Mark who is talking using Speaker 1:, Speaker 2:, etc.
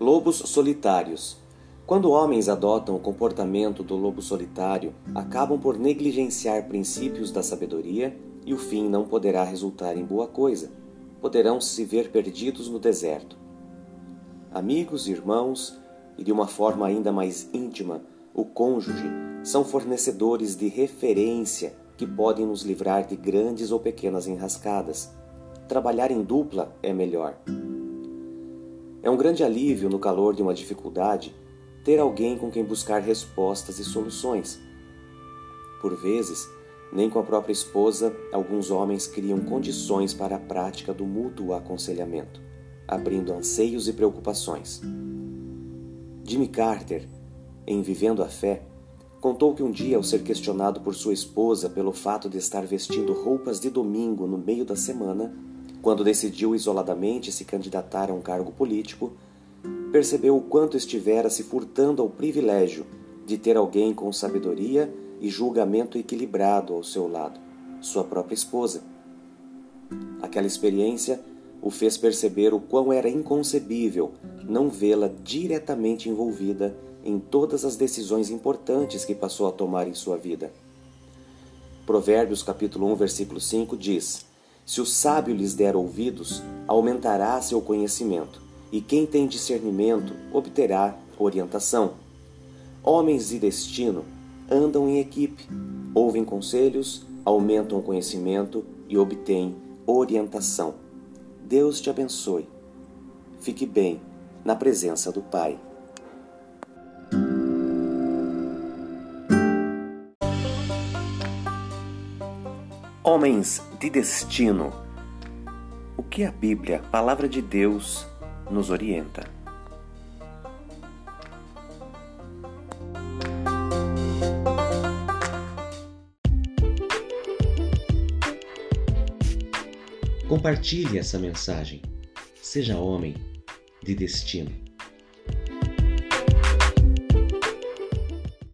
Speaker 1: Lobos solitários. Quando homens adotam o comportamento do lobo solitário, acabam por negligenciar princípios da sabedoria e o fim não poderá resultar em boa coisa. Poderão se ver perdidos no deserto. Amigos, irmãos e de uma forma ainda mais íntima, o cônjuge são fornecedores de referência que podem nos livrar de grandes ou pequenas enrascadas. Trabalhar em dupla é melhor. É um grande alívio no calor de uma dificuldade ter alguém com quem buscar respostas e soluções. Por vezes, nem com a própria esposa, alguns homens criam condições para a prática do mútuo aconselhamento, abrindo anseios e preocupações. Jimmy Carter, em Vivendo a Fé, contou que um dia, ao ser questionado por sua esposa pelo fato de estar vestindo roupas de domingo no meio da semana, quando decidiu isoladamente se candidatar a um cargo político, percebeu o quanto estivera se furtando ao privilégio de ter alguém com sabedoria e julgamento equilibrado ao seu lado, sua própria esposa. Aquela experiência o fez perceber o quão era inconcebível não vê-la diretamente envolvida em todas as decisões importantes que passou a tomar em sua vida. Provérbios capítulo 1, versículo 5 diz: se o sábio lhes der ouvidos, aumentará seu conhecimento, e quem tem discernimento obterá orientação. Homens de destino andam em equipe, ouvem conselhos, aumentam o conhecimento e obtêm orientação. Deus te abençoe. Fique bem na presença do Pai. Homens de destino. O que a Bíblia, Palavra de Deus, nos orienta? Compartilhe essa mensagem. Seja homem de destino.